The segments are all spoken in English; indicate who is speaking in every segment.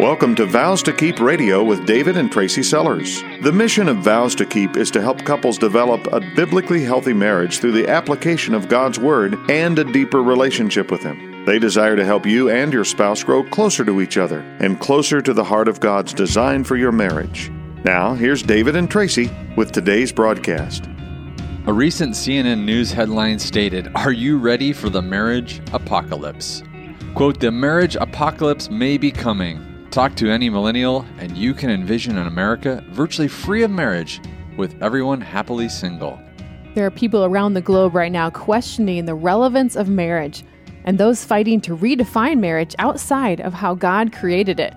Speaker 1: Welcome to Vows to Keep Radio with David and Tracy Sellers. The mission of Vows to Keep is to help couples develop a biblically healthy marriage through the application of God's Word and a deeper relationship with Him. They desire to help you and your spouse grow closer to each other and closer to the heart of God's design for your marriage. Now, here's David and Tracy with today's broadcast.
Speaker 2: A recent CNN News headline stated Are you ready for the marriage apocalypse? Quote, the marriage apocalypse may be coming. Talk to any millennial, and you can envision an America virtually free of marriage with everyone happily single.
Speaker 3: There are people around the globe right now questioning the relevance of marriage and those fighting to redefine marriage outside of how God created it.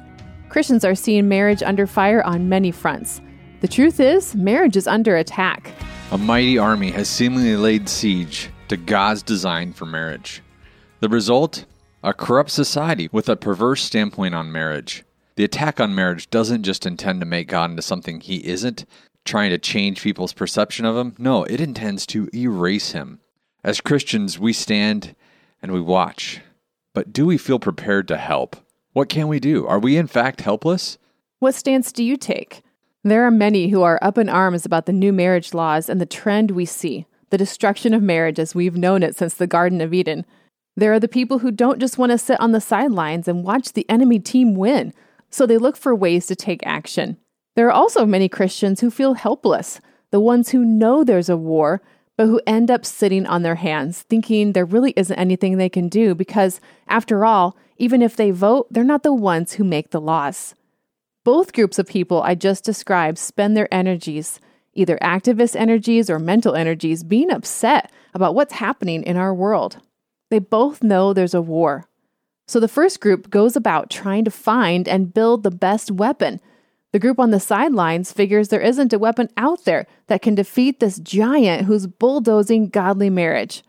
Speaker 3: Christians are seeing marriage under fire on many fronts. The truth is, marriage is under attack.
Speaker 2: A mighty army has seemingly laid siege to God's design for marriage. The result? a corrupt society with a perverse standpoint on marriage. The attack on marriage doesn't just intend to make God into something he isn't, trying to change people's perception of him. No, it intends to erase him. As Christians, we stand and we watch. But do we feel prepared to help? What can we do? Are we in fact helpless?
Speaker 3: What stance do you take? There are many who are up in arms about the new marriage laws and the trend we see the destruction of marriage as we've known it since the Garden of Eden. There are the people who don't just want to sit on the sidelines and watch the enemy team win, so they look for ways to take action. There are also many Christians who feel helpless, the ones who know there's a war, but who end up sitting on their hands, thinking there really isn't anything they can do because, after all, even if they vote, they're not the ones who make the laws. Both groups of people I just described spend their energies, either activist energies or mental energies, being upset about what's happening in our world. They both know there's a war. So the first group goes about trying to find and build the best weapon. The group on the sidelines figures there isn't a weapon out there that can defeat this giant who's bulldozing godly marriage.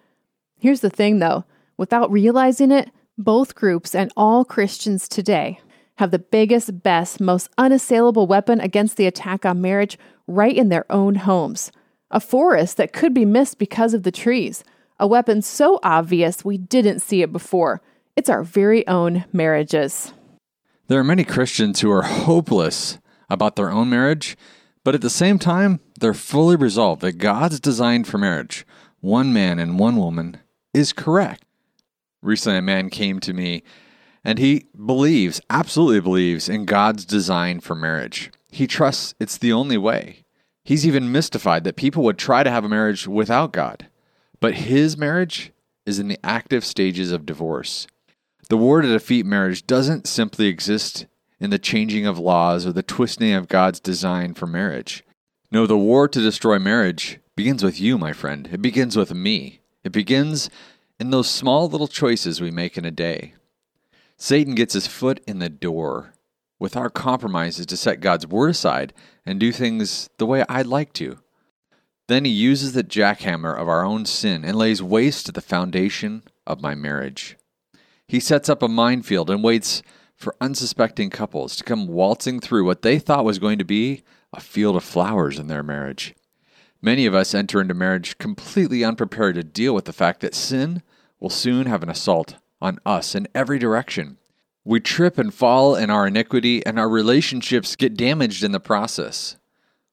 Speaker 3: Here's the thing though without realizing it, both groups and all Christians today have the biggest, best, most unassailable weapon against the attack on marriage right in their own homes. A forest that could be missed because of the trees, a weapon so obvious we didn't see it before. It's our very own marriages.
Speaker 2: There are many Christians who are hopeless about their own marriage, but at the same time, they're fully resolved that God's design for marriage, one man and one woman, is correct. Recently, a man came to me and he believes, absolutely believes, in God's design for marriage. He trusts it's the only way. He's even mystified that people would try to have a marriage without God. But his marriage is in the active stages of divorce. The war to defeat marriage doesn't simply exist in the changing of laws or the twisting of God's design for marriage. No, the war to destroy marriage begins with you, my friend. It begins with me. It begins in those small little choices we make in a day. Satan gets his foot in the door with our compromises to set God's word aside and do things the way I'd like to. Then he uses the jackhammer of our own sin and lays waste to the foundation of my marriage. He sets up a minefield and waits for unsuspecting couples to come waltzing through what they thought was going to be a field of flowers in their marriage. Many of us enter into marriage completely unprepared to deal with the fact that sin will soon have an assault on us in every direction. We trip and fall in our iniquity, and our relationships get damaged in the process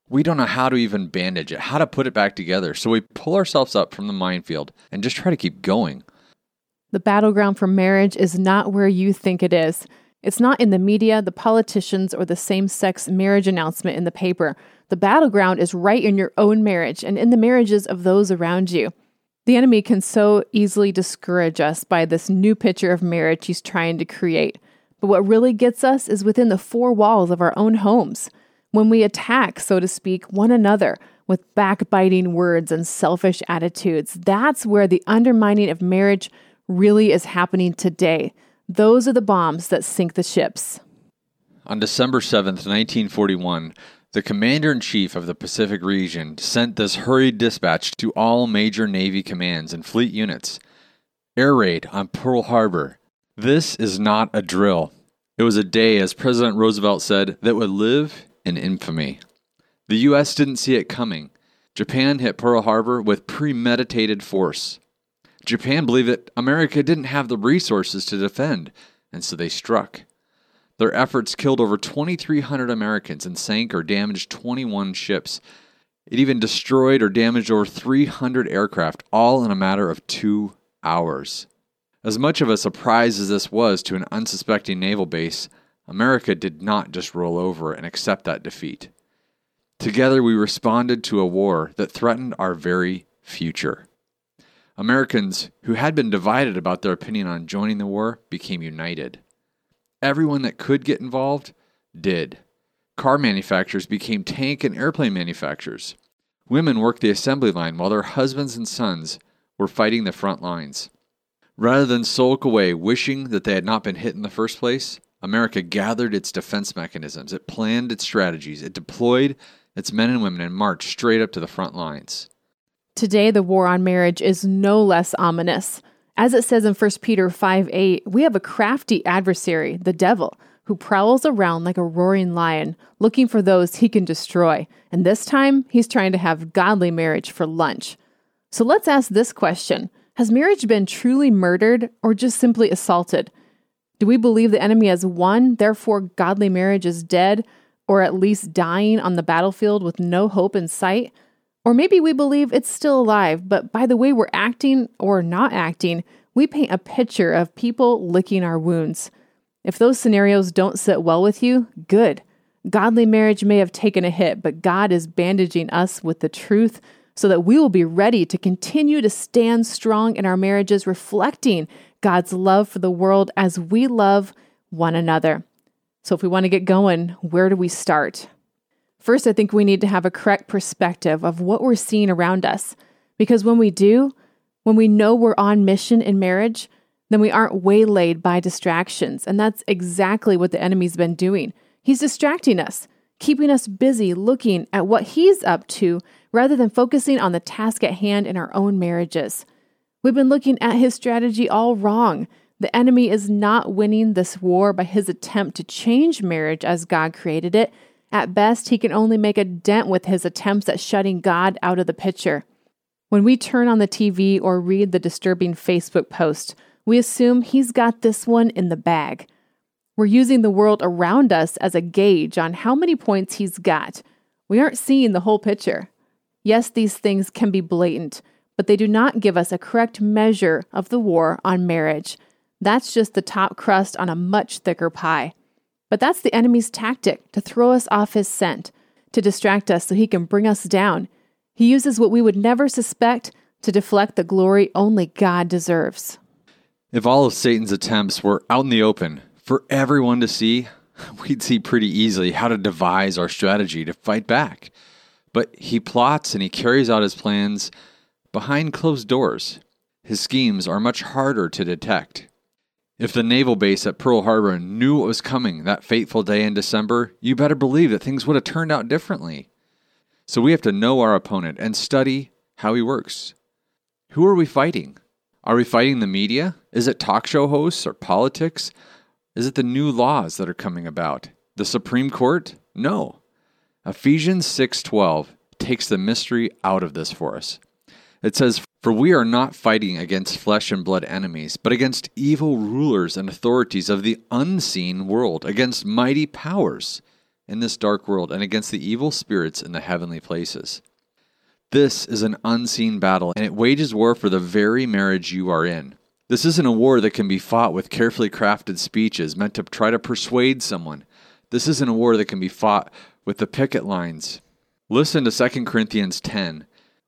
Speaker 2: we don't know how to even bandage it, how to put it back together. So we pull ourselves up from the minefield and just try to keep going.
Speaker 3: The battleground for marriage is not where you think it is. It's not in the media, the politicians, or the same sex marriage announcement in the paper. The battleground is right in your own marriage and in the marriages of those around you. The enemy can so easily discourage us by this new picture of marriage he's trying to create. But what really gets us is within the four walls of our own homes when we attack, so to speak, one another with backbiting words and selfish attitudes. That's where the undermining of marriage really is happening today. Those are the bombs that sink the ships.
Speaker 2: On December 7th, 1941, the commander in chief of the Pacific region sent this hurried dispatch to all major Navy commands and fleet units Air raid on Pearl Harbor. This is not a drill. It was a day, as President Roosevelt said, that would live and infamy. The U.S. didn't see it coming. Japan hit Pearl Harbor with premeditated force. Japan believed that America didn't have the resources to defend, and so they struck. Their efforts killed over 2,300 Americans and sank or damaged 21 ships. It even destroyed or damaged over 300 aircraft, all in a matter of two hours. As much of a surprise as this was to an unsuspecting naval base, America did not just roll over and accept that defeat. Together, we responded to a war that threatened our very future. Americans who had been divided about their opinion on joining the war became united. Everyone that could get involved did. Car manufacturers became tank and airplane manufacturers. Women worked the assembly line while their husbands and sons were fighting the front lines. Rather than sulk away wishing that they had not been hit in the first place, America gathered its defense mechanisms, it planned its strategies, it deployed its men and women and marched straight up to the front lines.
Speaker 3: Today, the war on marriage is no less ominous. As it says in 1 Peter 5 8, we have a crafty adversary, the devil, who prowls around like a roaring lion, looking for those he can destroy. And this time, he's trying to have godly marriage for lunch. So let's ask this question Has marriage been truly murdered or just simply assaulted? Do we believe the enemy has won, therefore godly marriage is dead, or at least dying on the battlefield with no hope in sight? Or maybe we believe it's still alive, but by the way we're acting or not acting, we paint a picture of people licking our wounds. If those scenarios don't sit well with you, good. Godly marriage may have taken a hit, but God is bandaging us with the truth so that we will be ready to continue to stand strong in our marriages, reflecting God's love for the world as we love one another. So, if we want to get going, where do we start? First, I think we need to have a correct perspective of what we're seeing around us. Because when we do, when we know we're on mission in marriage, then we aren't waylaid by distractions. And that's exactly what the enemy's been doing. He's distracting us, keeping us busy looking at what he's up to rather than focusing on the task at hand in our own marriages. We've been looking at his strategy all wrong. The enemy is not winning this war by his attempt to change marriage as God created it. At best, he can only make a dent with his attempts at shutting God out of the picture. When we turn on the TV or read the disturbing Facebook post, we assume he's got this one in the bag. We're using the world around us as a gauge on how many points he's got. We aren't seeing the whole picture. Yes, these things can be blatant, but they do not give us a correct measure of the war on marriage. That's just the top crust on a much thicker pie. But that's the enemy's tactic to throw us off his scent, to distract us so he can bring us down. He uses what we would never suspect to deflect the glory only God deserves.
Speaker 2: If all of Satan's attempts were out in the open for everyone to see, we'd see pretty easily how to devise our strategy to fight back. But he plots and he carries out his plans behind closed doors. His schemes are much harder to detect. If the naval base at Pearl Harbor knew what was coming that fateful day in December, you better believe that things would have turned out differently. So we have to know our opponent and study how he works. Who are we fighting? Are we fighting the media? Is it talk show hosts or politics? Is it the new laws that are coming about? The Supreme Court? No. Ephesians 6:12 takes the mystery out of this for us. It says, For we are not fighting against flesh and blood enemies, but against evil rulers and authorities of the unseen world, against mighty powers in this dark world, and against the evil spirits in the heavenly places. This is an unseen battle, and it wages war for the very marriage you are in. This isn't a war that can be fought with carefully crafted speeches meant to try to persuade someone. This isn't a war that can be fought with the picket lines. Listen to 2 Corinthians 10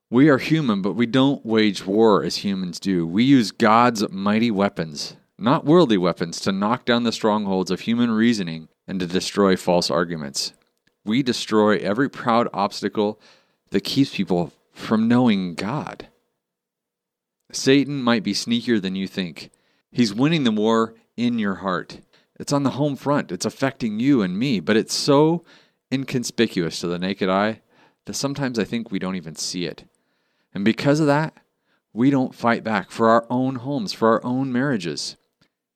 Speaker 2: we are human, but we don't wage war as humans do. We use God's mighty weapons, not worldly weapons, to knock down the strongholds of human reasoning and to destroy false arguments. We destroy every proud obstacle that keeps people from knowing God. Satan might be sneakier than you think. He's winning the war in your heart. It's on the home front, it's affecting you and me, but it's so inconspicuous to the naked eye that sometimes I think we don't even see it. And because of that, we don't fight back for our own homes, for our own marriages.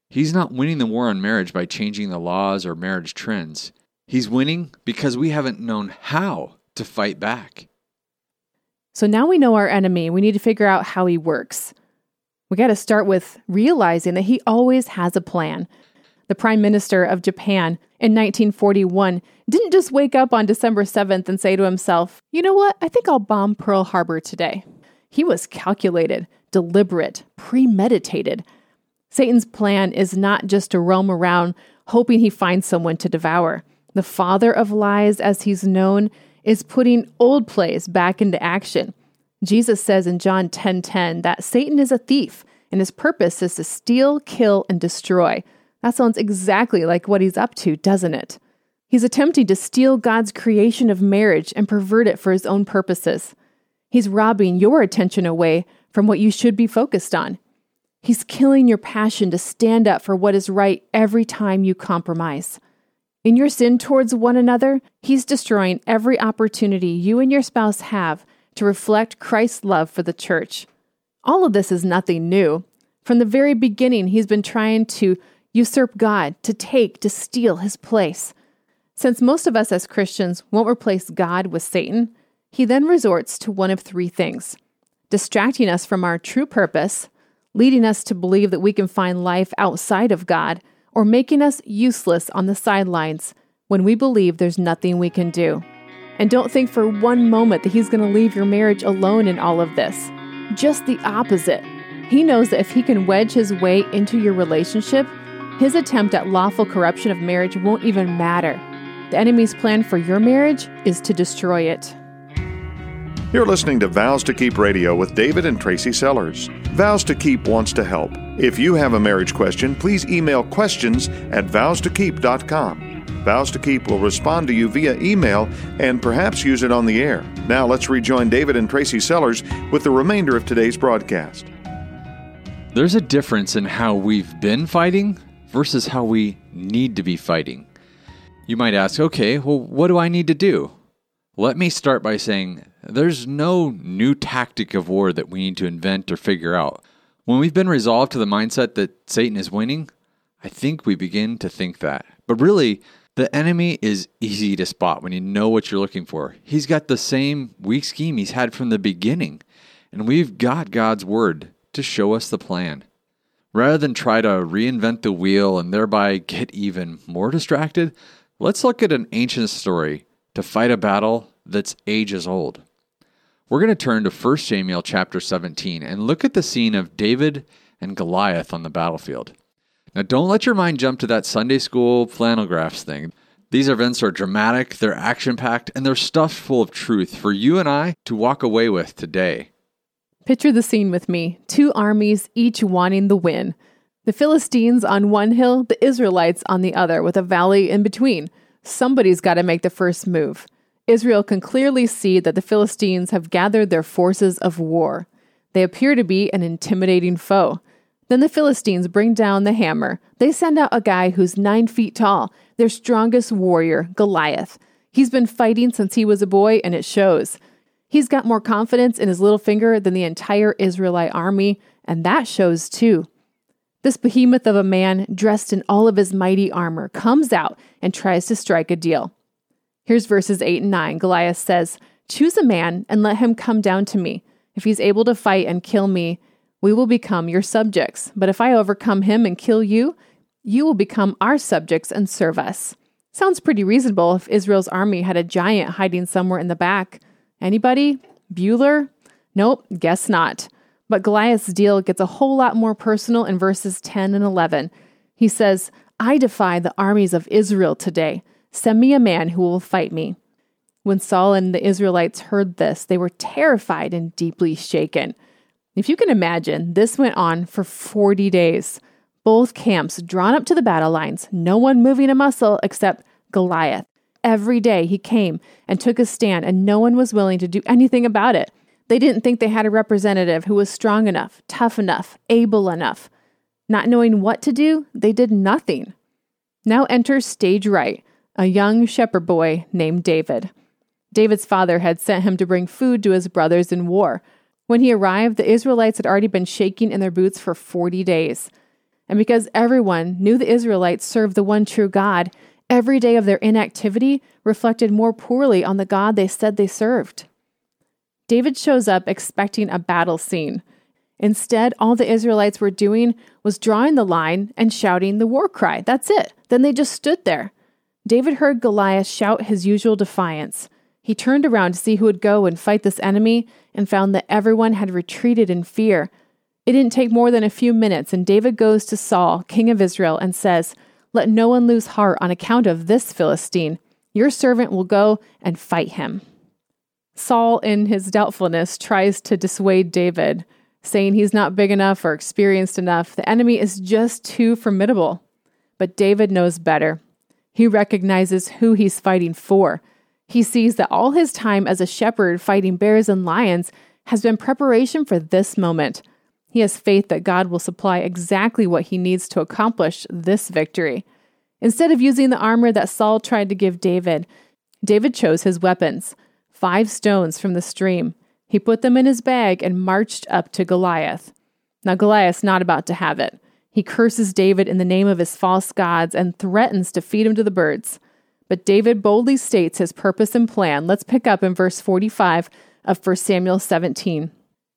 Speaker 2: He's not winning the war on marriage by changing the laws or marriage trends. He's winning because we haven't known how to fight back.
Speaker 3: So now we know our enemy. We need to figure out how he works. We got to start with realizing that he always has a plan. The Prime Minister of Japan in 1941 didn't just wake up on December 7th and say to himself, You know what? I think I'll bomb Pearl Harbor today. He was calculated, deliberate, premeditated. Satan's plan is not just to roam around hoping he finds someone to devour. The father of lies, as he's known, is putting old plays back into action. Jesus says in John 10:10 10, 10, that Satan is a thief and his purpose is to steal, kill and destroy. That sounds exactly like what he's up to, doesn't it? He's attempting to steal God's creation of marriage and pervert it for his own purposes. He's robbing your attention away from what you should be focused on. He's killing your passion to stand up for what is right every time you compromise. In your sin towards one another, He's destroying every opportunity you and your spouse have to reflect Christ's love for the church. All of this is nothing new. From the very beginning, He's been trying to usurp God, to take, to steal His place. Since most of us as Christians won't replace God with Satan, he then resorts to one of three things distracting us from our true purpose, leading us to believe that we can find life outside of God, or making us useless on the sidelines when we believe there's nothing we can do. And don't think for one moment that he's going to leave your marriage alone in all of this. Just the opposite. He knows that if he can wedge his way into your relationship, his attempt at lawful corruption of marriage won't even matter. The enemy's plan for your marriage is to destroy it.
Speaker 1: You're listening to Vows to Keep Radio with David and Tracy Sellers. Vows to Keep wants to help. If you have a marriage question, please email questions at vowstokeep.com. Vows to Keep will respond to you via email and perhaps use it on the air. Now let's rejoin David and Tracy Sellers with the remainder of today's broadcast.
Speaker 2: There's a difference in how we've been fighting versus how we need to be fighting. You might ask, okay, well, what do I need to do? Let me start by saying there's no new tactic of war that we need to invent or figure out. When we've been resolved to the mindset that Satan is winning, I think we begin to think that. But really, the enemy is easy to spot when you know what you're looking for. He's got the same weak scheme he's had from the beginning, and we've got God's word to show us the plan. Rather than try to reinvent the wheel and thereby get even more distracted, let's look at an ancient story to fight a battle that's ages old. We're going to turn to 1 Samuel chapter 17 and look at the scene of David and Goliath on the battlefield. Now, don't let your mind jump to that Sunday school flannel graphs thing. These events are dramatic, they're action packed, and they're stuffed full of truth for you and I to walk away with today.
Speaker 3: Picture the scene with me two armies, each wanting the win. The Philistines on one hill, the Israelites on the other, with a valley in between. Somebody's got to make the first move. Israel can clearly see that the Philistines have gathered their forces of war. They appear to be an intimidating foe. Then the Philistines bring down the hammer. They send out a guy who's nine feet tall, their strongest warrior, Goliath. He's been fighting since he was a boy, and it shows. He's got more confidence in his little finger than the entire Israelite army, and that shows too. This behemoth of a man, dressed in all of his mighty armor, comes out and tries to strike a deal. Here's verses 8 and 9. Goliath says, Choose a man and let him come down to me. If he's able to fight and kill me, we will become your subjects. But if I overcome him and kill you, you will become our subjects and serve us. Sounds pretty reasonable if Israel's army had a giant hiding somewhere in the back. Anybody? Bueller? Nope, guess not. But Goliath's deal gets a whole lot more personal in verses 10 and 11. He says, I defy the armies of Israel today. Send me a man who will fight me. When Saul and the Israelites heard this, they were terrified and deeply shaken. If you can imagine, this went on for 40 days. Both camps drawn up to the battle lines, no one moving a muscle except Goliath. Every day he came and took his stand, and no one was willing to do anything about it. They didn't think they had a representative who was strong enough, tough enough, able enough. Not knowing what to do, they did nothing. Now enter stage right, a young shepherd boy named David. David's father had sent him to bring food to his brothers in war. When he arrived, the Israelites had already been shaking in their boots for 40 days. And because everyone knew the Israelites served the one true God, every day of their inactivity reflected more poorly on the God they said they served. David shows up expecting a battle scene. Instead, all the Israelites were doing was drawing the line and shouting the war cry. That's it. Then they just stood there. David heard Goliath shout his usual defiance. He turned around to see who would go and fight this enemy and found that everyone had retreated in fear. It didn't take more than a few minutes, and David goes to Saul, king of Israel, and says, Let no one lose heart on account of this Philistine. Your servant will go and fight him. Saul, in his doubtfulness, tries to dissuade David, saying he's not big enough or experienced enough. The enemy is just too formidable. But David knows better. He recognizes who he's fighting for. He sees that all his time as a shepherd fighting bears and lions has been preparation for this moment. He has faith that God will supply exactly what he needs to accomplish this victory. Instead of using the armor that Saul tried to give David, David chose his weapons five stones from the stream. He put them in his bag and marched up to Goliath. Now, Goliath's not about to have it. He curses David in the name of his false gods and threatens to feed him to the birds. But David boldly states his purpose and plan. Let's pick up in verse 45 of 1 Samuel 17.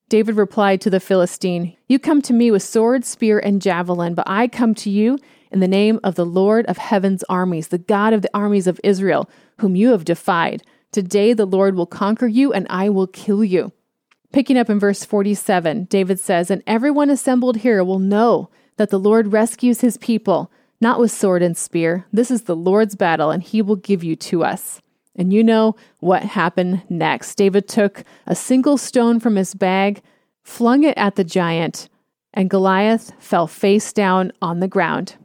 Speaker 3: David replied to the Philistine, You come to me with sword, spear, and javelin, but I come to you in the name of the Lord of heaven's armies, the God of the armies of Israel, whom you have defied. Today the Lord will conquer you, and I will kill you. Picking up in verse 47, David says, And everyone assembled here will know that the Lord rescues his people, not with sword and spear. This is the Lord's battle, and he will give you to us. And you know what happened next. David took a single stone from his bag, flung it at the giant, and Goliath fell face down on the ground.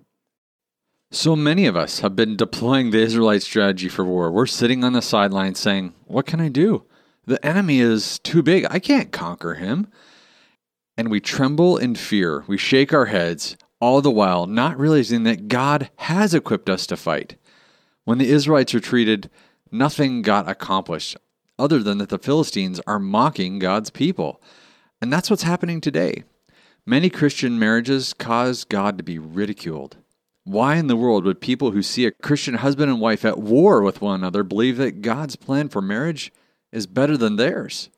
Speaker 2: So many of us have been deploying the Israelite strategy for war. We're sitting on the sidelines saying, What can I do? The enemy is too big. I can't conquer him and we tremble in fear. We shake our heads, all the while not realizing that God has equipped us to fight. When the Israelites retreated, nothing got accomplished other than that the Philistines are mocking God's people. And that's what's happening today. Many Christian marriages cause God to be ridiculed. Why in the world would people who see a Christian husband and wife at war with one another believe that God's plan for marriage is better than theirs?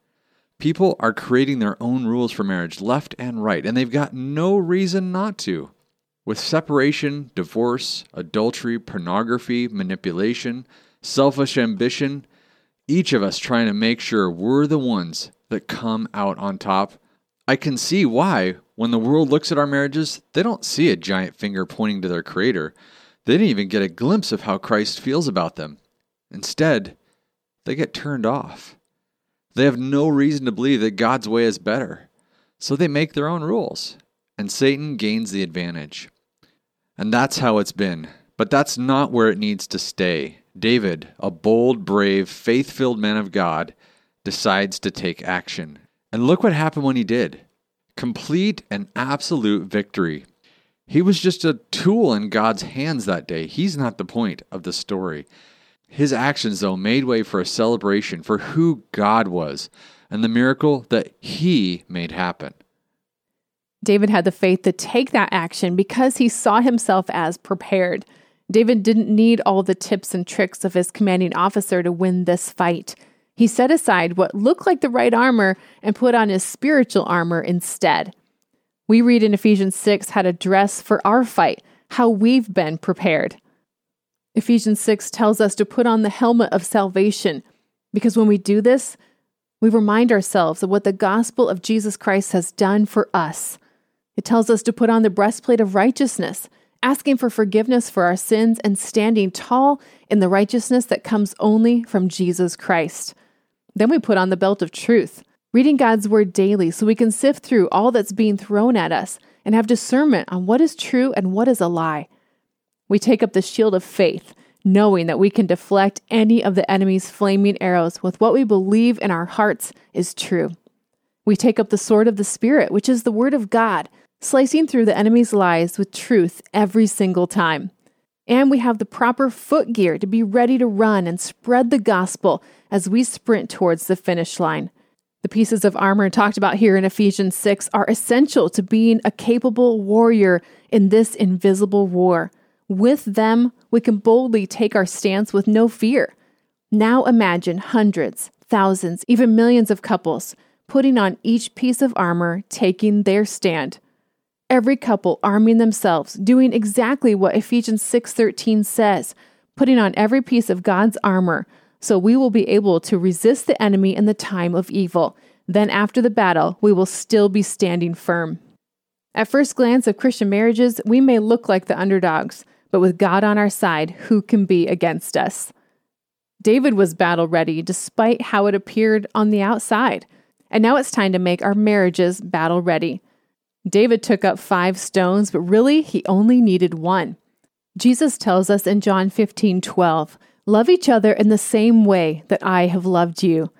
Speaker 2: People are creating their own rules for marriage, left and right, and they've got no reason not to. With separation, divorce, adultery, pornography, manipulation, selfish ambition, each of us trying to make sure we're the ones that come out on top. I can see why, when the world looks at our marriages, they don't see a giant finger pointing to their Creator. They didn't even get a glimpse of how Christ feels about them. Instead, they get turned off. They have no reason to believe that God's way is better. So they make their own rules, and Satan gains the advantage. And that's how it's been. But that's not where it needs to stay. David, a bold, brave, faith filled man of God, decides to take action. And look what happened when he did complete and absolute victory. He was just a tool in God's hands that day. He's not the point of the story. His actions, though, made way for a celebration for who God was and the miracle that he made happen.
Speaker 3: David had the faith to take that action because he saw himself as prepared. David didn't need all the tips and tricks of his commanding officer to win this fight. He set aside what looked like the right armor and put on his spiritual armor instead. We read in Ephesians 6 how to dress for our fight, how we've been prepared. Ephesians 6 tells us to put on the helmet of salvation because when we do this, we remind ourselves of what the gospel of Jesus Christ has done for us. It tells us to put on the breastplate of righteousness, asking for forgiveness for our sins and standing tall in the righteousness that comes only from Jesus Christ. Then we put on the belt of truth, reading God's word daily so we can sift through all that's being thrown at us and have discernment on what is true and what is a lie. We take up the shield of faith, knowing that we can deflect any of the enemy's flaming arrows with what we believe in our hearts is true. We take up the sword of the Spirit, which is the word of God, slicing through the enemy's lies with truth every single time. And we have the proper footgear to be ready to run and spread the gospel as we sprint towards the finish line. The pieces of armor talked about here in Ephesians 6 are essential to being a capable warrior in this invisible war. With them, we can boldly take our stance with no fear. Now imagine hundreds, thousands, even millions of couples putting on each piece of armor, taking their stand. Every couple arming themselves, doing exactly what Ephesians 6:13 says, putting on every piece of God's armor, so we will be able to resist the enemy in the time of evil. Then after the battle, we will still be standing firm. At first glance of Christian marriages, we may look like the underdogs. But with God on our side, who can be against us? David was battle ready despite how it appeared on the outside. And now it's time to make our marriages battle ready. David took up five stones, but really he only needed one. Jesus tells us in John 15 12, Love each other in the same way that I have loved you.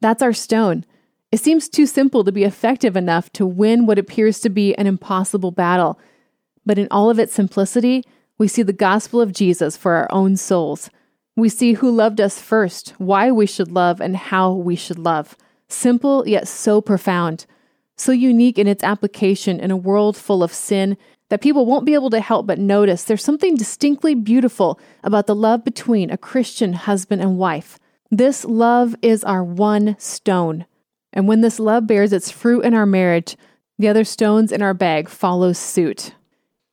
Speaker 3: That's our stone. It seems too simple to be effective enough to win what appears to be an impossible battle. But in all of its simplicity, we see the gospel of Jesus for our own souls. We see who loved us first, why we should love, and how we should love. Simple yet so profound, so unique in its application in a world full of sin that people won't be able to help but notice there's something distinctly beautiful about the love between a Christian husband and wife. This love is our one stone. And when this love bears its fruit in our marriage, the other stones in our bag follow suit.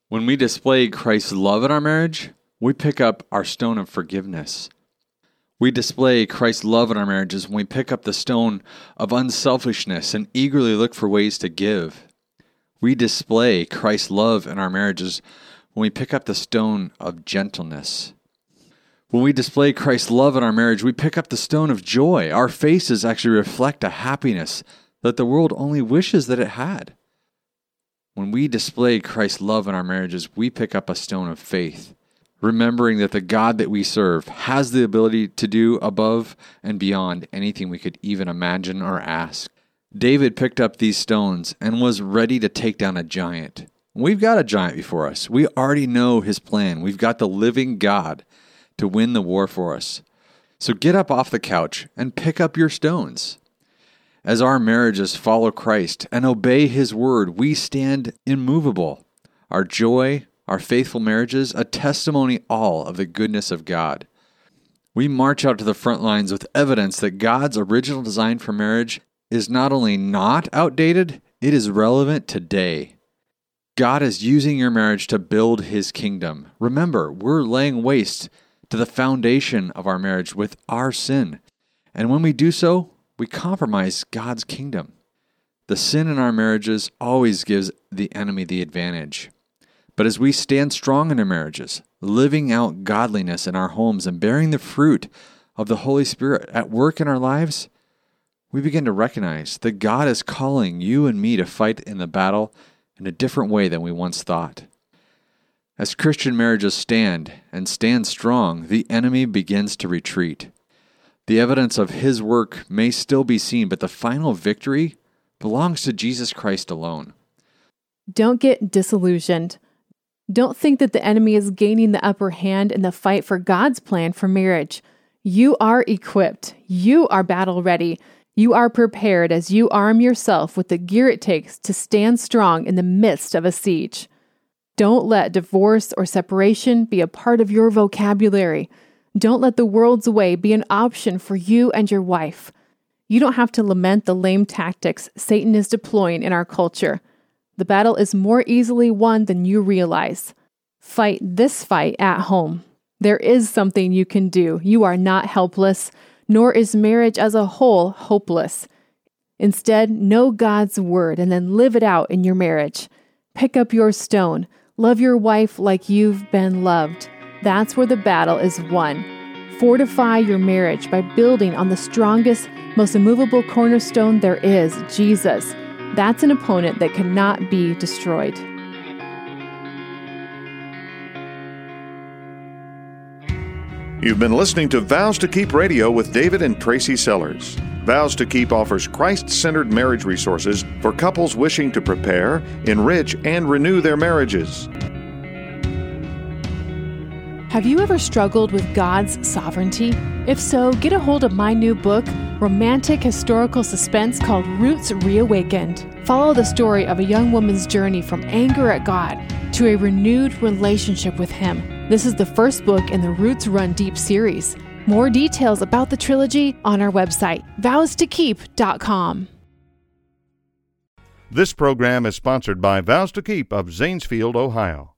Speaker 2: When we display Christ's love in our marriage, we pick up our stone of forgiveness. We display Christ's love in our marriages when we pick up the stone of unselfishness and eagerly look for ways to give. We display Christ's love in our marriages when we pick up the stone of gentleness. When we display Christ's love in our marriage, we pick up the stone of joy. Our faces actually reflect a happiness that the world only wishes that it had. When we display Christ's love in our marriages, we pick up a stone of faith, remembering that the God that we serve has the ability to do above and beyond anything we could even imagine or ask. David picked up these stones and was ready to take down a giant. We've got a giant before us. We already know his plan. We've got the living God to win the war for us. So get up off the couch and pick up your stones. As our marriages follow Christ and obey His word, we stand immovable. Our joy, our faithful marriages, a testimony all of the goodness of God. We march out to the front lines with evidence that God's original design for marriage is not only not outdated, it is relevant today. God is using your marriage to build his kingdom. Remember, we're laying waste to the foundation of our marriage with our sin. And when we do so, we compromise God's kingdom. The sin in our marriages always gives the enemy the advantage. But as we stand strong in our marriages, living out godliness in our homes and bearing the fruit of the Holy Spirit at work in our lives, we begin to recognize that God is calling you and me to fight in the battle in a different way than we once thought. As Christian marriages stand and stand strong, the enemy begins to retreat. The evidence of his work may still be seen, but the final victory belongs to Jesus Christ alone.
Speaker 3: Don't get disillusioned. Don't think that the enemy is gaining the upper hand in the fight for God's plan for marriage. You are equipped, you are battle ready. You are prepared as you arm yourself with the gear it takes to stand strong in the midst of a siege. Don't let divorce or separation be a part of your vocabulary. Don't let the world's way be an option for you and your wife. You don't have to lament the lame tactics Satan is deploying in our culture. The battle is more easily won than you realize. Fight this fight at home. There is something you can do. You are not helpless, nor is marriage as a whole hopeless. Instead, know God's word and then live it out in your marriage. Pick up your stone. Love your wife like you've been loved. That's where the battle is won. Fortify your marriage by building on the strongest, most immovable cornerstone there is Jesus. That's an opponent that cannot be destroyed.
Speaker 1: You've been listening to Vows to Keep Radio with David and Tracy Sellers. Vows to Keep offers Christ centered marriage resources for couples wishing to prepare, enrich, and renew their marriages.
Speaker 3: Have you ever struggled with God's sovereignty? If so, get a hold of my new book, Romantic Historical Suspense called Roots Reawakened. Follow the story of a young woman's journey from anger at God to a renewed relationship with Him. This is the first book in the Roots Run Deep series. More details about the trilogy on our website, vowstokeep.com.
Speaker 1: This program is sponsored by Vows to Keep of Zanesfield, Ohio.